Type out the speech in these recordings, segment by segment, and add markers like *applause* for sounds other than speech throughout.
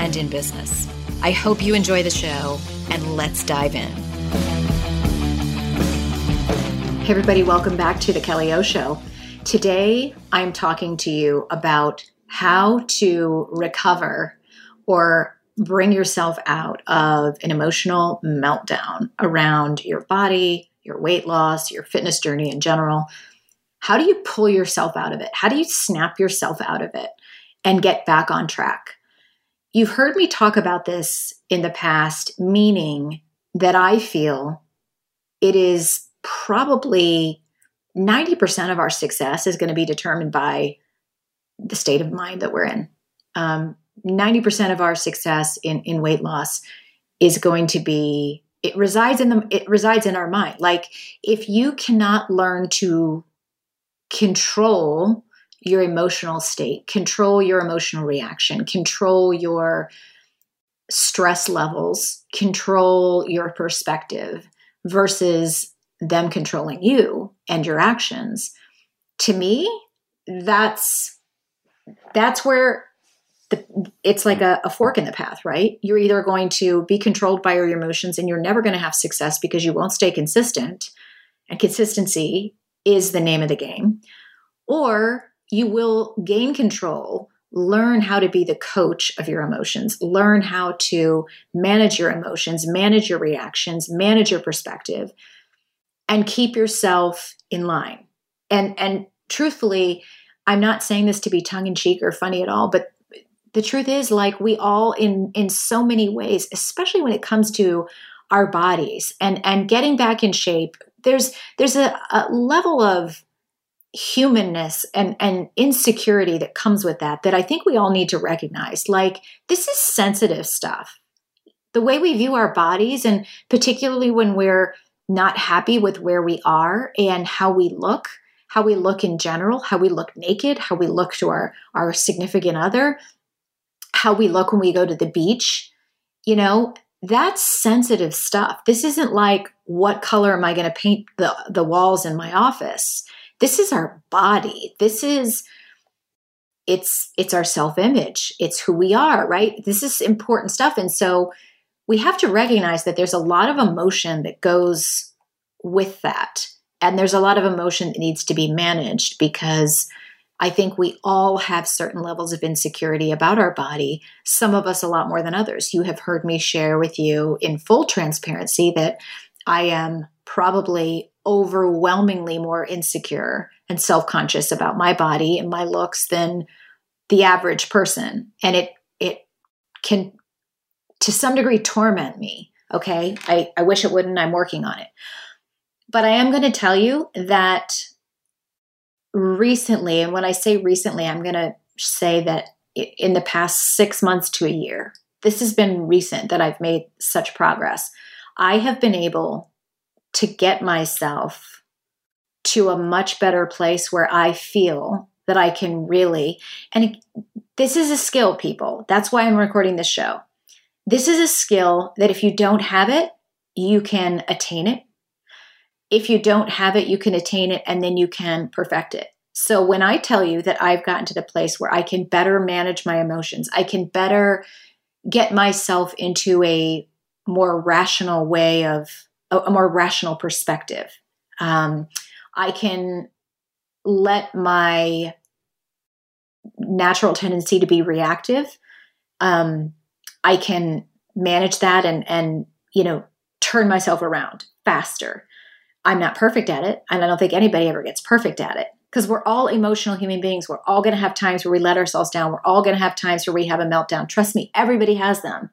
and in business. I hope you enjoy the show, and let's dive in. Hey, everybody, welcome back to the Kelly O Show. Today, I'm talking to you about how to recover or bring yourself out of an emotional meltdown around your body, your weight loss, your fitness journey in general. How do you pull yourself out of it? How do you snap yourself out of it and get back on track? You've heard me talk about this in the past, meaning that I feel it is probably 90% of our success is going to be determined by the state of mind that we're in. Um, 90% of our success in, in weight loss is going to be it resides in the it resides in our mind like if you cannot learn to control your emotional state, control your emotional reaction, control your stress levels, control your perspective versus them controlling you and your actions. To me, that's that's where the, it's like a, a fork in the path, right? You're either going to be controlled by your emotions and you're never going to have success because you won't stay consistent. And consistency is the name of the game. Or you will gain control, learn how to be the coach of your emotions, learn how to manage your emotions, manage your reactions, manage your perspective, and keep yourself in line. And and truthfully, I'm not saying this to be tongue in cheek or funny at all, but the truth is like we all in in so many ways, especially when it comes to our bodies and and getting back in shape, there's there's a, a level of humanness and, and insecurity that comes with that that I think we all need to recognize. Like, this is sensitive stuff. The way we view our bodies, and particularly when we're not happy with where we are and how we look, how we look in general, how we look naked, how we look to our, our significant other, how we look when we go to the beach, you know, that's sensitive stuff. This isn't like, what color am I going to paint the, the walls in my office? This is our body. This is it's it's our self-image. It's who we are right? This is important stuff. And so we have to recognize that there's a lot of emotion that goes with that. And there's a lot of emotion that needs to be managed because I think we all have certain levels of insecurity about our body, some of us a lot more than others. You have heard me share with you in full transparency that I am probably overwhelmingly more insecure and self-conscious about my body and my looks than the average person. And it it can to some degree torment me okay? I, I wish it wouldn't. I'm working on it. But i am going to tell you that recently and when i say recently i'm going to say that in the past six months to a year this has been recent that i've made such progress. I have been able to get myself to a much better place where I feel that I can really, and this is a skill, people. That's why I'm recording this show. This is a skill that if you don't have it, you can attain it. if you don't have it, you can attain it and then you can perfect it. So when I tell you that I've gotten to the place where I can better manage my emotions, I can better get myself into a more rational way of a, a more rational perspective. Um, I can let my natural tendency to be reactive. Um, I can manage that and and you know turn myself around faster. I'm not perfect at it, and I don't think anybody ever gets perfect at it because we're all emotional human beings. We're all going to have times where we let ourselves down. We're all going to have times where we have a meltdown. Trust me, everybody has them.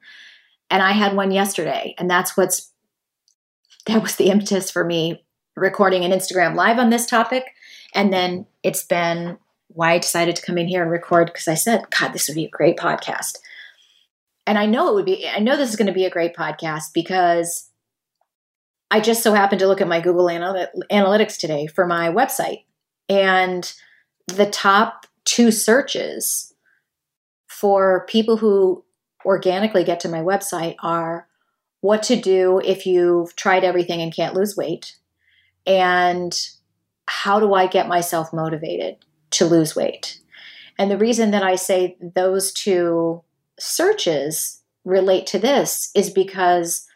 And I had one yesterday, and that's what's that was the impetus for me recording an Instagram live on this topic. And then it's been why I decided to come in here and record because I said, God, this would be a great podcast. And I know it would be, I know this is going to be a great podcast because I just so happened to look at my Google Analytics today for my website. And the top two searches for people who organically get to my website are what to do if you've tried everything and can't lose weight, and how do I get myself motivated to lose weight. And the reason that I say those two searches relate to this is because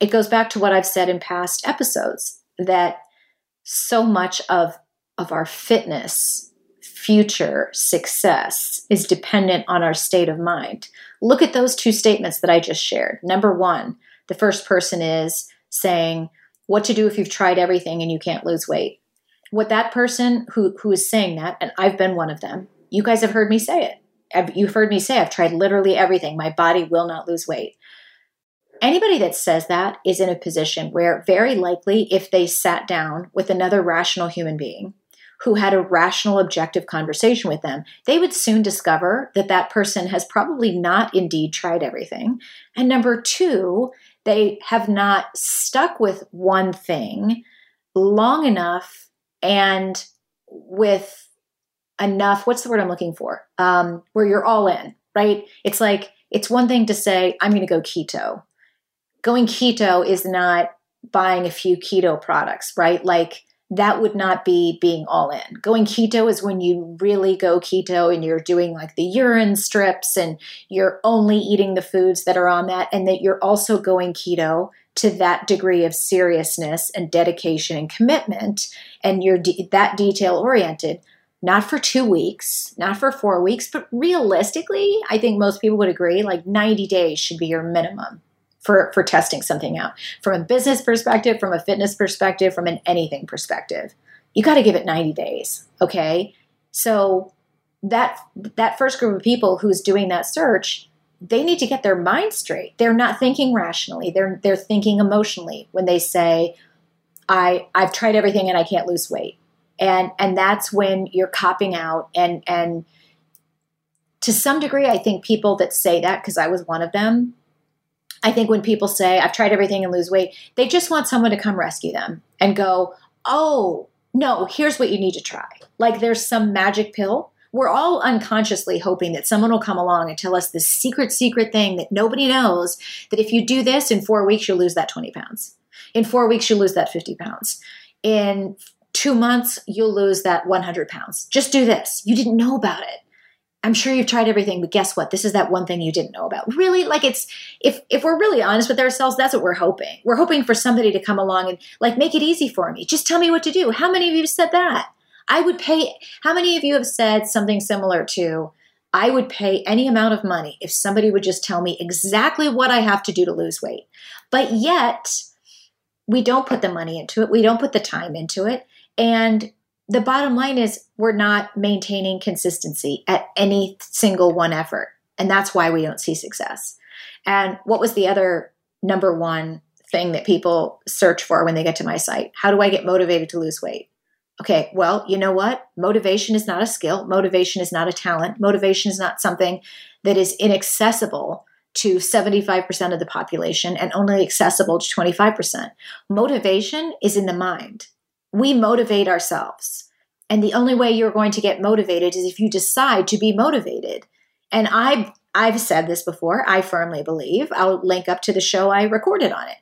it goes back to what I've said in past episodes that so much of of our fitness future success is dependent on our state of mind. Look at those two statements that I just shared. Number 1, the first person is saying what to do if you've tried everything and you can't lose weight. What that person who who is saying that and I've been one of them. You guys have heard me say it. You've heard me say I've tried literally everything. My body will not lose weight. Anybody that says that is in a position where, very likely, if they sat down with another rational human being who had a rational, objective conversation with them, they would soon discover that that person has probably not indeed tried everything. And number two, they have not stuck with one thing long enough and with enough what's the word i'm looking for? Um, where you're all in right? It's like it's one thing to say i'm going to go keto. Going keto is not buying a few keto products right? Like that would not be being all in. Going keto is when you really go keto and you're doing like the urine strips and you're only eating the foods that are on that, and that you're also going keto to that degree of seriousness and dedication and commitment, and you're de- that detail oriented. Not for two weeks, not for four weeks, but realistically, I think most people would agree like 90 days should be your minimum for for testing something out. From a business perspective from a fitness perspective from an anything perspective you got to give it 90 days okay? So that that first group of people who's doing that search they need to get their mind straight. They're not thinking rationally. They're they're thinking emotionally when they say i i've tried everything and i can't lose weight. And and that's when you're copping out and and to some degree i think people that say that because i was one of them I think when people say, I've tried everything and lose weight, they just want someone to come rescue them and go, oh, no, here's what you need to try. Like there's some magic pill. We're all unconsciously hoping that someone will come along and tell us this secret, secret thing that nobody knows that if you do this in four weeks, you'll lose that 20 pounds. In four weeks, you'll lose that 50 pounds. In two months, you'll lose that 100 pounds. Just do this. You didn't know about it. I'm sure you've tried everything, but guess what? This is that one thing you didn't know about. Really? Like it's if if we're really honest with ourselves, that's what we're hoping. We're hoping for somebody to come along and like make it easy for me. Just tell me what to do. How many of you have said that? I would pay how many of you have said something similar to I would pay any amount of money if somebody would just tell me exactly what I have to do to lose weight. But yet, we don't put the money into it. We don't put the time into it. And the bottom line is we're not maintaining consistency at any single one effort. And that's why we don't see success. And what was the other number one thing that people search for when they get to my site? How do I get motivated to lose weight? Okay, well, you know what? Motivation is not a skill. Motivation is not a talent. Motivation is not something that is inaccessible to 75% of the population and only accessible to 25%. Motivation is in the mind we motivate ourselves. And the only way you're going to get motivated is if you decide to be motivated. And I've I've said this before, I firmly believe. I'll link up to the show I recorded on it.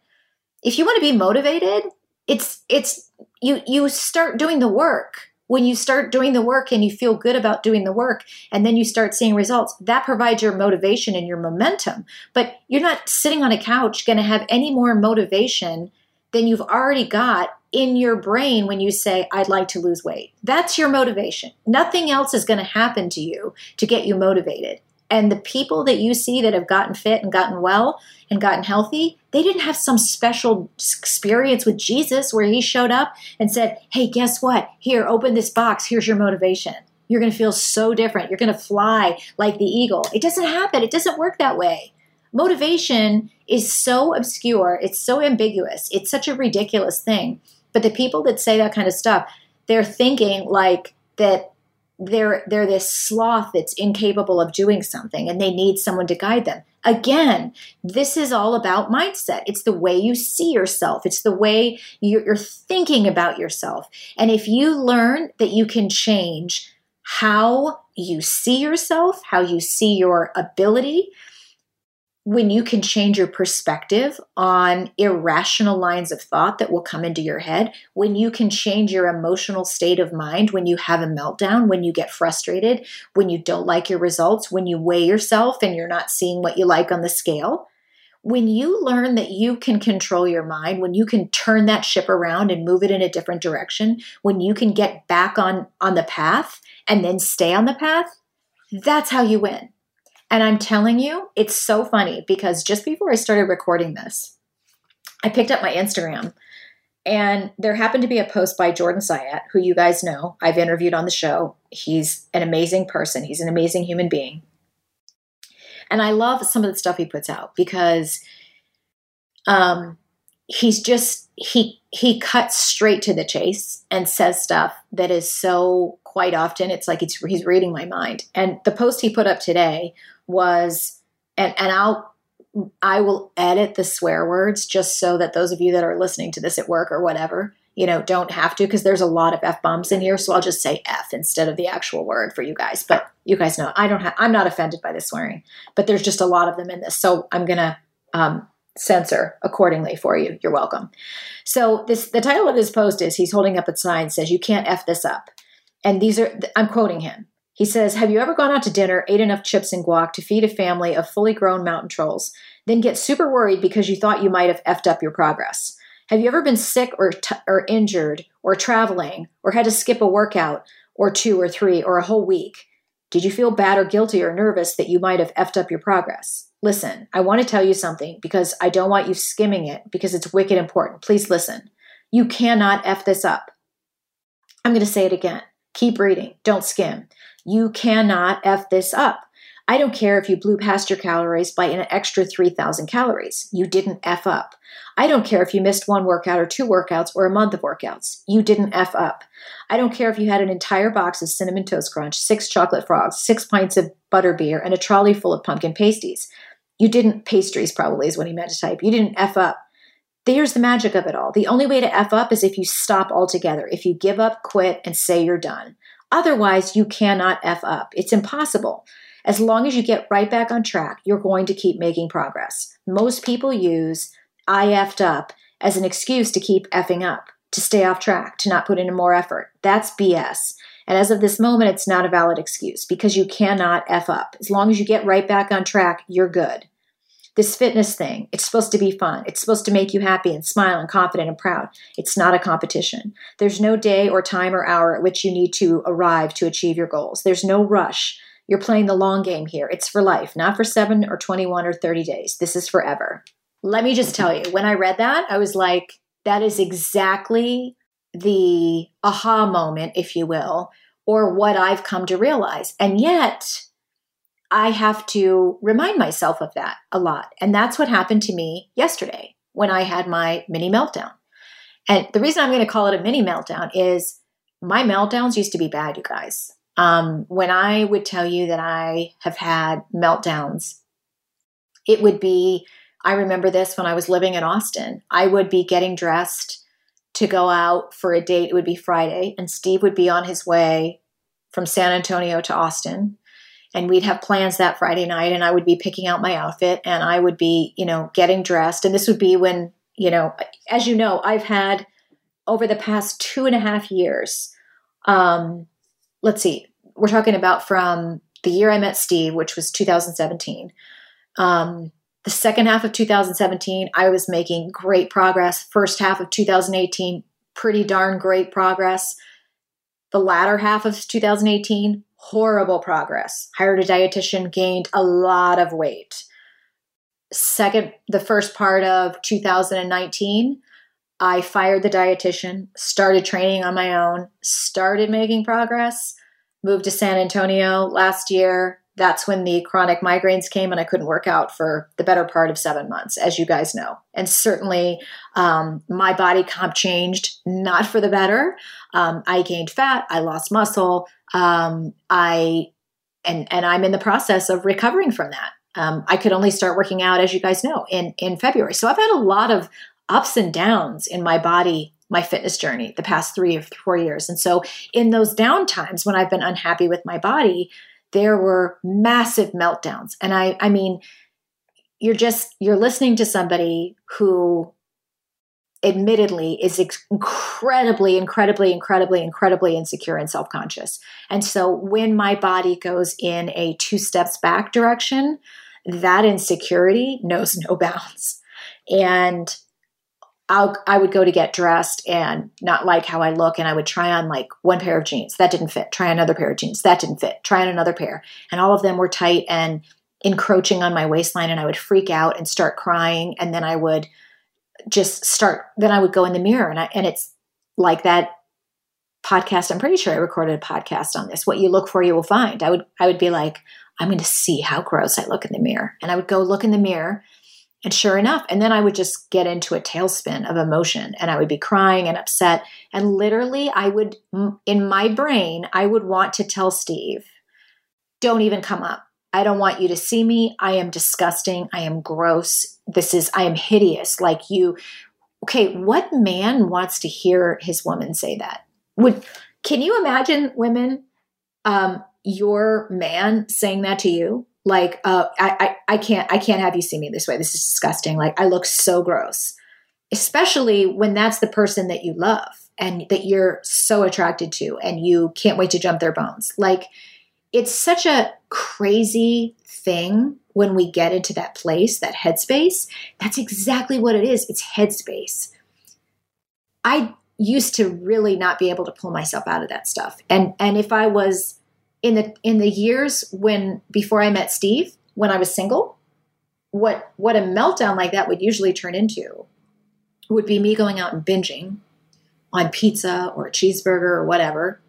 If you want to be motivated, it's it's you you start doing the work when you start doing the work and you feel good about doing the work and then you start seeing results that provides your motivation and your momentum but you're not sitting on a couch going to have any more motivation than you've already got in your brain when you say i'd like to lose weight that's your motivation nothing else is going to happen to you to get you motivated and the people that you see that have gotten fit and gotten well and gotten healthy, they didn't have some special experience with Jesus where he showed up and said, Hey, guess what? Here, open this box. Here's your motivation. You're going to feel so different. You're going to fly like the eagle. It doesn't happen, it doesn't work that way. Motivation is so obscure, it's so ambiguous, it's such a ridiculous thing. But the people that say that kind of stuff, they're thinking like that they're they're this sloth that's incapable of doing something and they need someone to guide them. Again this is all about mindset. It's the way you see yourself. It's the way you're, thinking about yourself. And if you learn that you can change how you see yourself how you see your ability when you can change your perspective on irrational lines of thought that will come into your head, when you can change your emotional state of mind when you have a meltdown, when you get frustrated, when you don't like your results, when you weigh yourself and you're not seeing what you like on the scale, when you learn that you can control your mind, when you can turn that ship around and move it in a different direction, when you can get back on on the path and then stay on the path, that's how you win. And I'm telling you, it's so funny because just before I started recording this, I picked up my Instagram and there happened to be a post by Jordan Syatt, who you guys know I've interviewed on the show. He's an amazing person, he's an amazing human being. And I love some of the stuff he puts out because um, he's just he he cuts straight to the chase and says stuff that is so quite often it's like he's reading my mind. And the post he put up today was, and, and I'll, I will edit the swear words just so that those of you that are listening to this at work or whatever, you know, don't have to because there's a lot of f bombs in here. So I'll just say f instead of the actual word for you guys. But you guys know I don't have. I'm not offended by the swearing, but there's just a lot of them in this. So I'm gonna um, censor accordingly for you. You're welcome. So this the title of this post is he's holding up a sign says you can't f this up, and these are I'm quoting him. He says, Have you ever gone out to dinner, ate enough chips and guac to feed a family of fully grown mountain trolls, then get super worried because you thought you might have effed up your progress? Have you ever been sick or, t- or injured or traveling or had to skip a workout or two or three or a whole week? Did you feel bad or guilty or nervous that you might have effed up your progress? Listen, I want to tell you something because I don't want you skimming it because it's wicked important. Please listen. You cannot F this up. I'm going to say it again. Keep reading. Don't skim. You cannot F this up. I don't care if you blew past your calories by an extra 3,000 calories. You didn't F up. I don't care if you missed one workout or two workouts or a month of workouts. You didn't F up. I don't care if you had an entire box of cinnamon toast crunch, six chocolate frogs, six pints of butter beer, and a trolley full of pumpkin pasties. You didn't, pastries probably is what he meant to type. You didn't F up. There's the magic of it all. The only way to F up is if you stop altogether, if you give up, quit, and say you're done. Otherwise, you cannot F up. It's impossible. As long as you get right back on track, you're going to keep making progress. Most people use I effed up as an excuse to keep effing up, to stay off track, to not put in more effort. That's BS. And as of this moment, it's not a valid excuse because you cannot F up. As long as you get right back on track, you're good this fitness thing, it's supposed to be fun. It's supposed to make you happy and smile and confident and proud. It's not a competition. There's no day or time or hour at which you need to arrive to achieve your goals. There's no rush. You're playing the long game here. It's for life, not for seven or 21 or 30 days. This is forever. Let me just tell you, when I read that, I was like, that is exactly the aha moment, if you will, or what I've come to realize. And yet, I have to remind myself of that a lot. And that's what happened to me yesterday when I had my mini meltdown. And the reason I'm going to call it a mini meltdown is my meltdowns used to be bad, you guys. Um, when I would tell you that I have had meltdowns, it would be, I remember this when I was living in Austin. I would be getting dressed to go out for a date. It would be Friday, and Steve would be on his way from San Antonio to Austin and we'd have plans that Friday night and I would be picking out my outfit and I would be, you know, getting dressed. And this would be when, you know, as you know, I've had over the past two and a half years, um, let's see, we're talking about from the year I met Steve, which was 2017. Um, the second half of 2017, I was making great progress. First half of 2018, pretty darn great progress. The latter half of 2018, horrible progress. Hired a dietitian, gained a lot of weight. Second, the first part of 2019, I fired the dietitian, started training on my own, started making progress, moved to San Antonio last year, that's when the chronic migraines came and I couldn't work out for the better part of seven months, as you guys know. And certainly um, my body comp changed, not for the better. Um, I gained fat, I lost muscle, um, I and and I'm in the process of recovering from that. Um, I could only start working out, as you guys know, in in February. So I've had a lot of ups and downs in my body my fitness journey the past three or four years. And so, in those down times when I've been unhappy with my body, there were massive meltdowns. And I, I mean, you're just, you're listening to somebody who admittedly is incredibly, incredibly, incredibly, incredibly insecure and self conscious. And so when my body goes in a two steps back direction, that insecurity knows no bounds. And I'll, I would go to get dressed and not like how I look, and I would try on like one pair of jeans that didn't fit, try another pair of jeans that didn't fit, try on another pair, and all of them were tight and encroaching on my waistline, and I would freak out and start crying, and then I would just start. Then I would go in the mirror, and I and it's like that podcast. I'm pretty sure I recorded a podcast on this. What you look for, you will find. I would I would be like, I'm going to see how gross I look in the mirror, and I would go look in the mirror and sure enough, and then I would just get into a tailspin of emotion and I would be crying and upset. And literally, I would, in my brain, I would want to tell Steve, don't even come up. I don't want you to see me. I am disgusting. I am gross. This is, I am hideous. Like you, okay, what man wants to hear his woman say that? Would, can you imagine women, um, your man saying that to you? Like uh, I, I i can't i can't have you see me this way. This is disgusting. Like i look so gross. Especially when that's the person that you love and that you're so attracted to and you can't wait to jump their bones. Like it's such a crazy thing when we get into that place that headspace. That's exactly what it is. It's headspace. I used to really not be able to pull myself out of that stuff. And and if i was in the in the years when before I met Steve, when I was single, what what a meltdown like that would usually turn into would be me going out and binging on pizza or a cheeseburger or whatever,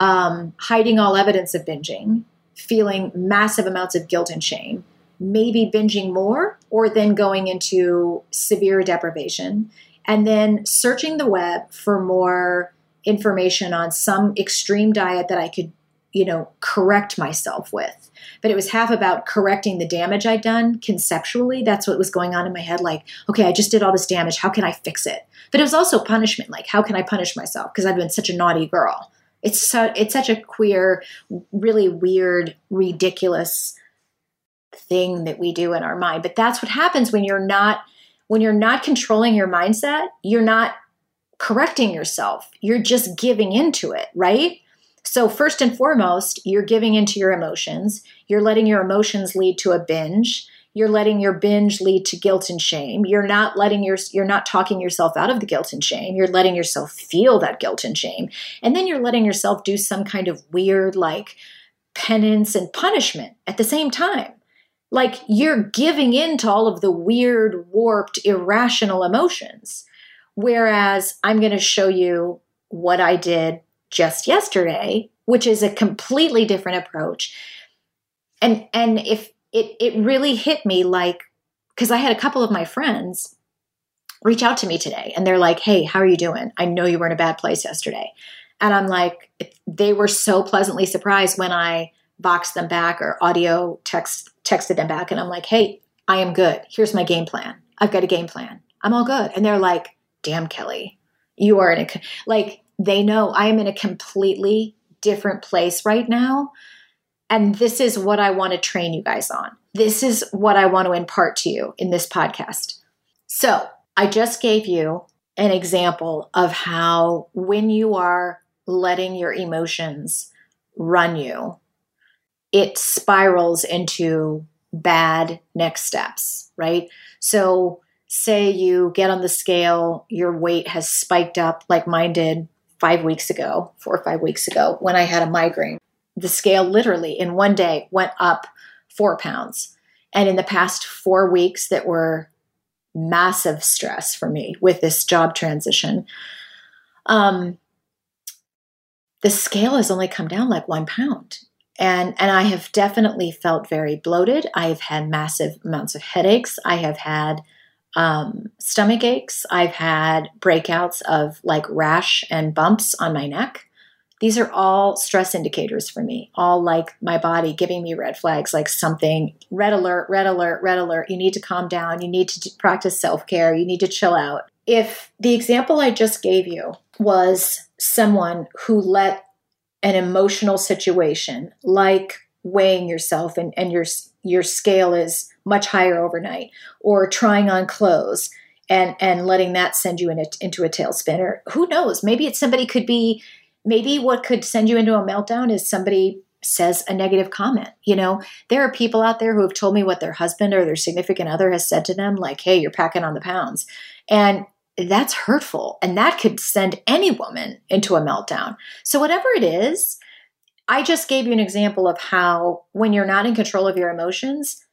um, hiding all evidence of binging, feeling massive amounts of guilt and shame, maybe binging more, or then going into severe deprivation, and then searching the web for more information on some extreme diet that I could you know, correct myself with. But it was half about correcting the damage I'd done conceptually. That's what was going on in my head. Like, okay, I just did all this damage. How can I fix it? But it was also punishment. Like, how can I punish myself? Because I've been such a naughty girl. It's so it's such a queer, really weird, ridiculous thing that we do in our mind. But that's what happens when you're not when you're not controlling your mindset, you're not correcting yourself. You're just giving into it, right? So, first and foremost, you're giving into your emotions. You're letting your emotions lead to a binge. You're letting your binge lead to guilt and shame. You're not letting your you're not talking yourself out of the guilt and shame. You're letting yourself feel that guilt and shame. And then you're letting yourself do some kind of weird like penance and punishment at the same time. Like you're giving in to all of the weird, warped, irrational emotions. Whereas I'm going to show you what I did just yesterday, which is a completely different approach. And and if it it really hit me like because I had a couple of my friends reach out to me today and they're like, "Hey, how are you doing? I know you were in a bad place yesterday." And I'm like they were so pleasantly surprised when I boxed them back or audio text texted them back and I'm like, "Hey, I am good. Here's my game plan. I've got a game plan. I'm all good." And they're like, "Damn, Kelly, you are in a like they know I am in a completely different place right now. And this is what I want to train you guys on. This is what I want to impart to you in this podcast. So, I just gave you an example of how when you are letting your emotions run you, it spirals into bad next steps, right? So, say you get on the scale, your weight has spiked up like mine did five weeks ago, four or five weeks ago, when I had a migraine. The scale literally in one day went up four pounds. And in the past four weeks that were massive stress for me with this job transition, um, the scale has only come down like one pound. And, and I have definitely felt very bloated. I've had massive amounts of headaches. I have had um, stomach aches. I've had breakouts of like rash and bumps on my neck. These are all stress indicators for me, all like my body giving me red flags, like something red alert, red alert, red alert. You need to calm down. You need to practice self care. You need to chill out. If the example I just gave you was someone who let an emotional situation like weighing yourself and, and your your scale is much higher overnight or trying on clothes and and letting that send you in a, into a tailspin or who knows? Maybe it's somebody could be maybe what could send you into a meltdown is somebody says a negative comment you know? There are people out there who have told me what their husband or their significant other has said to them like hey you're packing on the pounds. And that's hurtful and that could send any woman into a meltdown. So whatever it is i just gave you an example of how when you're not in control of your emotions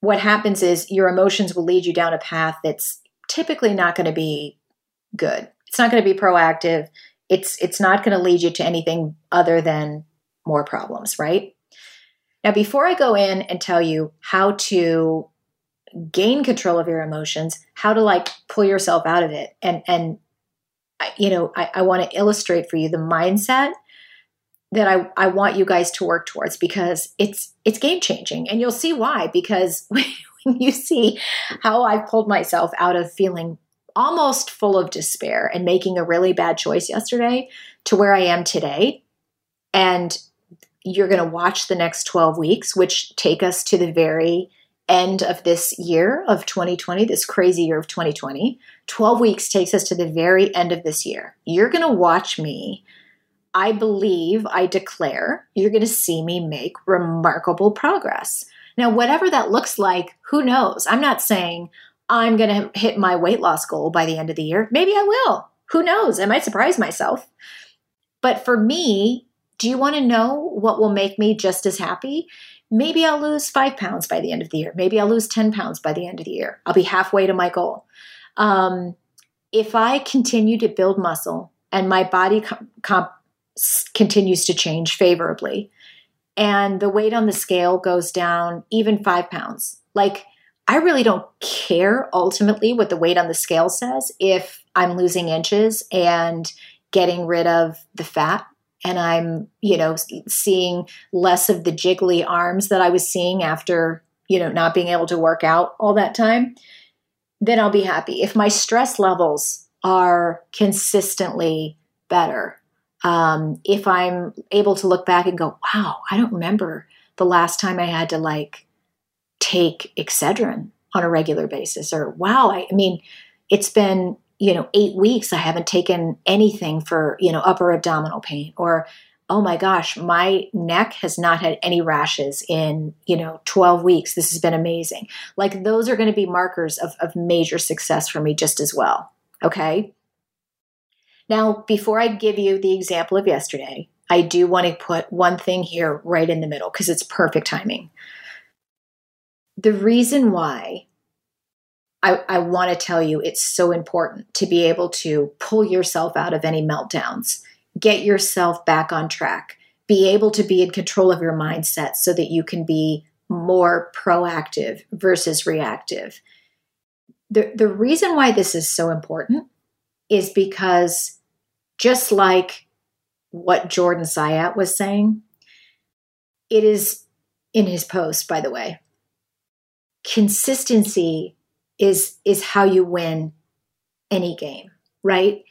what happens is your emotions will lead you down a path that's typically not going to be good. It's not going to be proactive. It's it's not going to lead you to anything other than more problems, right? Now, before I go in and tell you how to gain control of your emotions, how to like pull yourself out of it, and and you know, I, I want to illustrate for you the mindset that I, I want you guys to work towards because it's it's game changing and you'll see why because *laughs* when you see how I've pulled myself out of feeling almost full of despair and making a really bad choice yesterday to where I am today and you're going to watch the next 12 weeks which take us to the very end of this year of 2020 this crazy year of 2020 12 weeks takes us to the very end of this year. You're going to watch me I believe, I declare, you're going to see me make remarkable progress. Now, whatever that looks like, who knows? I'm not saying I'm going to hit my weight loss goal by the end of the year. Maybe I will. Who knows? I might surprise myself. But for me, do you want to know what will make me just as happy? Maybe I'll lose five pounds by the end of the year. Maybe I'll lose 10 pounds by the end of the year. I'll be halfway to my goal. Um, if I continue to build muscle and my body comp- continues to change favorably. And the weight on the scale goes down even five pounds. Like, I really don't care ultimately what the weight on the scale says if I'm losing inches and getting rid of the fat and I'm, you know, seeing less of the jiggly arms that I was seeing after, you know, not being able to work out all that time, then I'll be happy. If my stress levels are consistently better, um, if I'm able to look back and go, wow, I don't remember the last time I had to like take Excedrin on a regular basis, or wow, I, I mean, it's been you know eight weeks I haven't taken anything for you know upper abdominal pain, or oh my gosh, my neck has not had any rashes in, you know, 12 weeks. This has been amazing. Like those are going to be markers of, of major success for me just as well. Okay. Now, before I give you the example of yesterday, I do want to put one thing here right in the middle because it's perfect timing. The reason why I, I want to tell you it's so important to be able to pull yourself out of any meltdowns, get yourself back on track, be able to be in control of your mindset so that you can be more proactive versus reactive. The, the reason why this is so important is because just like what Jordan Syatt was saying, it is in his post, by the way. Consistency is is how you win any game, right?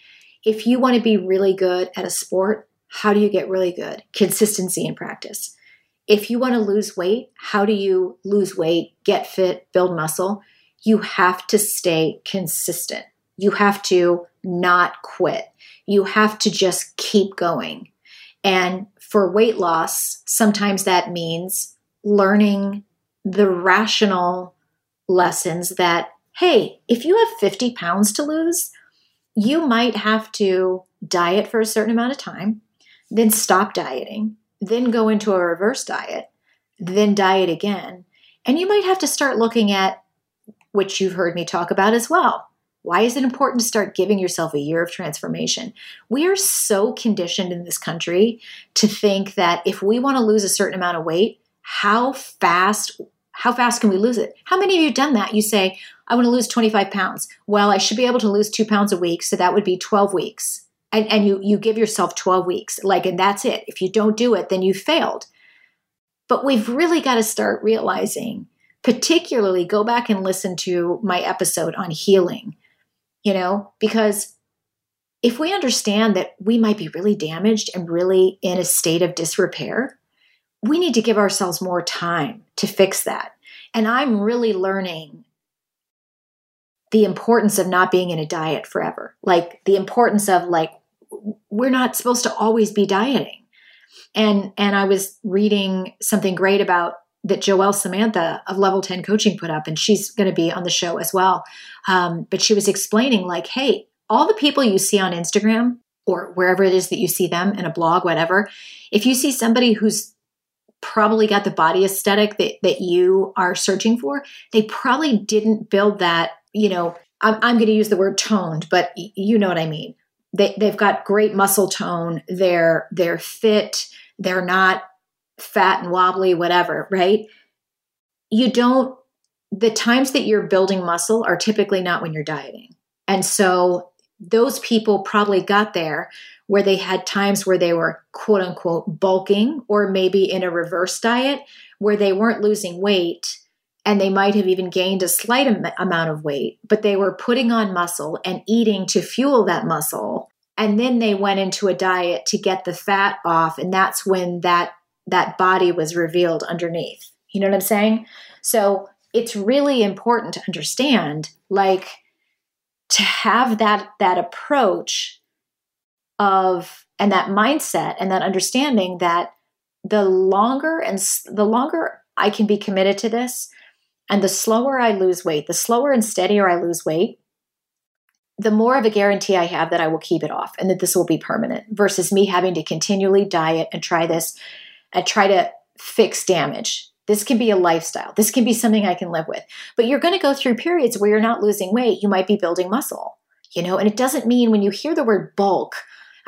If you want to be really good at a sport, how do you get really good? Consistency in practice. If you want to lose weight, how do you lose weight, get fit, build muscle? You have to stay consistent. You have to not quit. You have to just keep going. And for weight loss, sometimes that means learning the rational lessons that, hey, if you have 50 pounds to lose, you might have to diet for a certain amount of time, then stop dieting, then go into a reverse diet, then diet again. And you might have to start looking at, which you've heard me talk about as well. Why is it important to start giving yourself a year of transformation? We are so conditioned in this country to think that if we want to lose a certain amount of weight, how fast how fast can we lose it? How many of you have done that? You say, I want to lose 25 pounds. Well, I should be able to lose two pounds a week, so that would be 12 weeks. And, and you you give yourself 12 weeks. Like, and that's it. If you don't do it, then you failed. But we've really got to start realizing, particularly go back and listen to my episode on healing, you know, because if we understand that we might be really damaged and really in a state of disrepair, we need to give ourselves more time to fix that. And I'm really learning the importance of not being in a diet forever. Like the importance of like we're not supposed to always be dieting. And and I was reading something great about that Joelle Samantha of Level 10 Coaching put up, and she's going to be on the show as well. Um, but she was explaining, like, hey, all the people you see on Instagram or wherever it is that you see them in a blog, whatever, if you see somebody who's probably got the body aesthetic that, that you are searching for, they probably didn't build that, you know, I'm, I'm going to use the word toned, but you know what I mean. They, they've got great muscle tone. They're, they're fit. They're not fat and wobbly, whatever, right? You don't, the times that you're building muscle are typically not when you're dieting. And so those people probably got there where they had times where they were quote unquote bulking or maybe in a reverse diet where they weren't losing weight and they might have even gained a slight am- amount of weight, but they were putting on muscle and eating to fuel that muscle. And then they went into a diet to get the fat off. And that's when that, that body was revealed underneath. You know what I'm saying? So it's really important to understand, like, to have that that approach of and that mindset and that understanding that the longer and the longer I can be committed to this and the slower I lose weight, the slower and steadier I lose weight, the more of a guarantee I have that I will keep it off and that this will be permanent versus me having to continually diet and try this and try to fix damage. This can be a lifestyle. This can be something I can live with. But you're going to go through periods where you're not losing weight. You might be building muscle, you know, and it doesn't mean when you hear the word bulk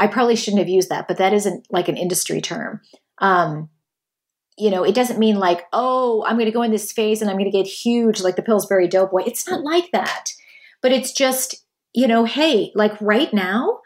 I probably shouldn't have used that, but that isn't like an industry term. Um, you know, it doesn't mean like, oh, I'm going to go in this phase and I'm going to get huge like the Pillsbury Doughboy. It's not like that. But it's just, you know, hey, like right now,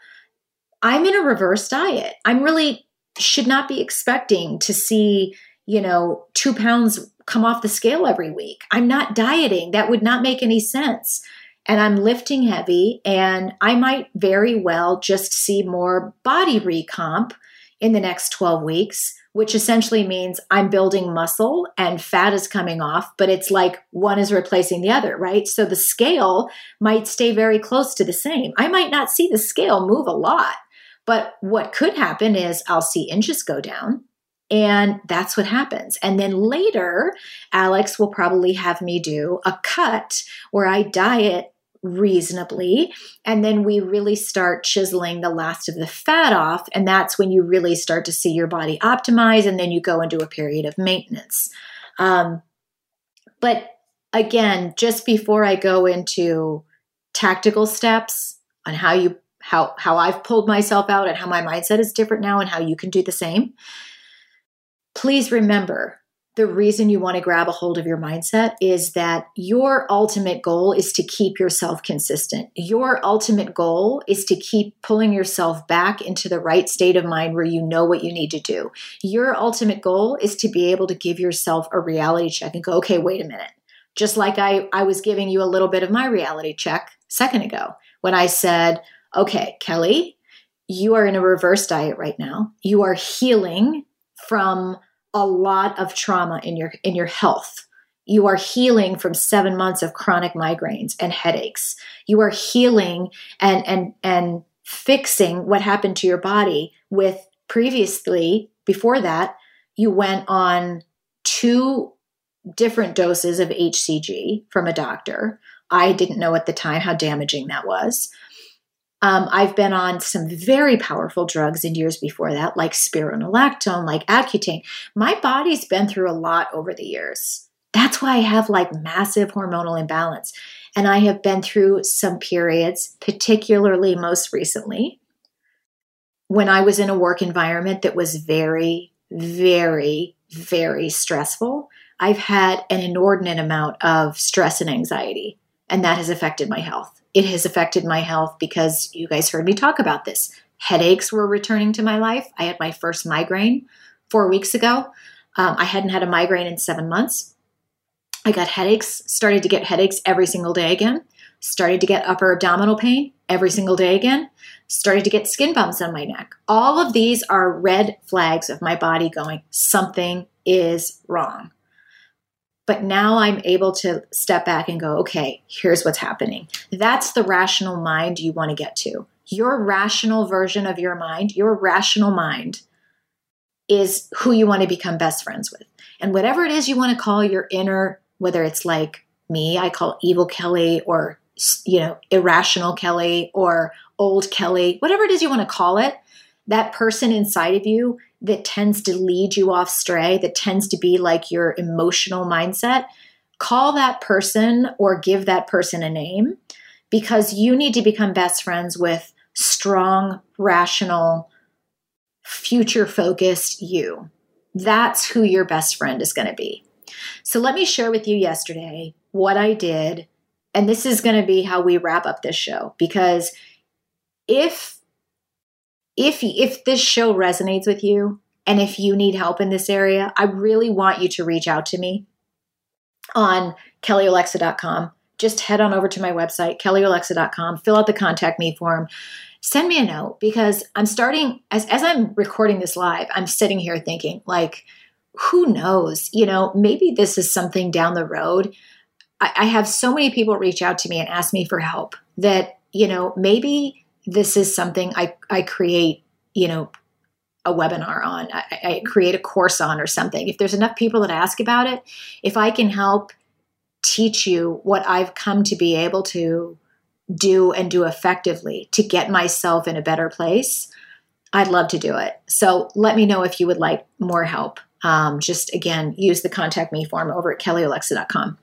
I'm in a reverse diet. I'm really should not be expecting to see, you know, two pounds come off the scale every week. I'm not dieting. That would not make any sense and I'm lifting heavy, and I might very well just see more body recomp in the next 12 weeks, which essentially means I'm building muscle and fat is coming off, but it's like one is replacing the other, right? So the scale might stay very close to the same. I might not see the scale move a lot, but what could happen is I'll see inches go down. And that's what happens. And then later, Alex will probably have me do a cut where I diet reasonably. And then we really start chiseling the last of the fat off. And that's when you really start to see your body optimize. And then you go into a period of maintenance. Um, but again, just before I go into tactical steps on how you how how I've pulled myself out and how my mindset is different now and how you can do the same. Please remember the reason you want to grab a hold of your mindset is that your ultimate goal is to keep yourself consistent. Your ultimate goal is to keep pulling yourself back into the right state of mind where you know what you need to do. Your ultimate goal is to be able to give yourself a reality check and go, okay, wait a minute. Just like I, I was giving you a little bit of my reality check second ago when I said, okay, Kelly, you are in a reverse diet right now. You are healing from a lot of trauma in your in your health You are healing from seven months of chronic migraines and headaches. You are healing and and and fixing what happened to your body with previously before that you went on two different doses of HCG from a doctor. I didn't know at the time how damaging that was. Um, I've been on some very powerful drugs in years before that, like spironolactone, like Accutane. My body's been through a lot over the years. That's why I have like massive hormonal imbalance. And I have been through some periods, particularly most recently, when I was in a work environment that was very, very, very stressful. I've had an inordinate amount of stress and anxiety, and that has affected my health. It has affected my health because you guys heard me talk about this. Headaches were returning to my life. I had my first migraine four weeks ago. Um, I hadn't had a migraine in seven months. I got headaches, started to get headaches every single day again, started to get upper abdominal pain every single day again, started to get skin bumps on my neck. All of these are red flags of my body going, something is wrong. But now I'm able to step back and go, okay, here's what's happening. That's the rational mind you want to get to. Your rational version of your mind, your rational mind is who you want to become best friends with. And whatever it is you want to call your inner, whether it's like me, I call evil Kelly or, you know, irrational Kelly or old Kelly, whatever it is you want to call it, that person inside of you that tends to lead you off stray, that tends to be like your emotional mindset, call that person or give that person a name because you need to become best friends with strong, rational, future focused you. That's who your best friend is going to be. So let me share with you yesterday what I did. And this is going to be how we wrap up this show because if if if this show resonates with you and if you need help in this area, I really want you to reach out to me on kellyolexa.com. Just head on over to my website, kellyolexa.com, fill out the contact me form, send me a note because I'm starting as as I'm recording this live, I'm sitting here thinking like who knows, you know, maybe this is something down the road. I, I have so many people reach out to me and ask me for help that, you know, maybe this is something I, I create, you know, a webinar on, I, I create a course on or something. If there's enough people that ask about it, if I can help teach you what I've come to be able to do and do effectively to get myself in a better place, I'd love to do it. So let me know if you would like more help. Um, just again, use the contact me form over at kellyolexa.com.